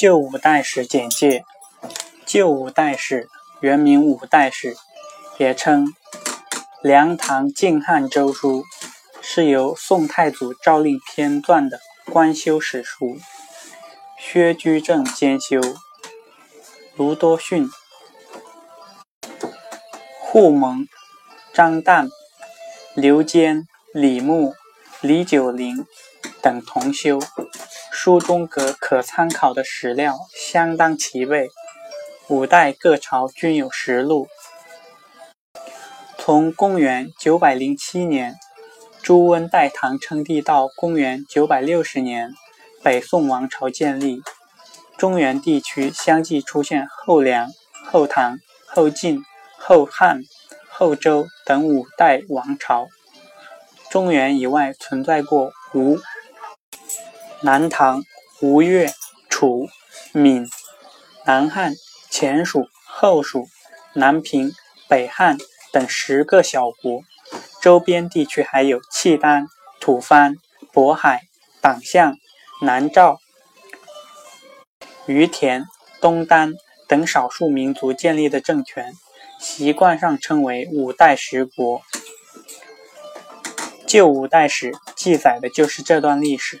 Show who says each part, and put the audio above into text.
Speaker 1: 旧五代史简介：旧五代史原名五代史，也称《梁唐晋汉周书》，是由宋太祖诏令编撰的官修史书。薛居正监修，卢多逊、扈蒙、张旦、刘坚、李牧、李九龄。等同修。书中可可参考的史料相当齐备，五代各朝均有实录。从公元907年朱温代唐称帝到公元960年北宋王朝建立，中原地区相继出现后梁、后唐、后晋、后汉、后周等五代王朝。中原以外存在过吴。南唐、吴越、楚、闽、南汉、前蜀、后蜀、南平、北汉等十个小国，周边地区还有契丹、吐蕃、渤海、党项、南诏、于田、东丹等少数民族建立的政权，习惯上称为五代十国。旧五代史记载的就是这段历史。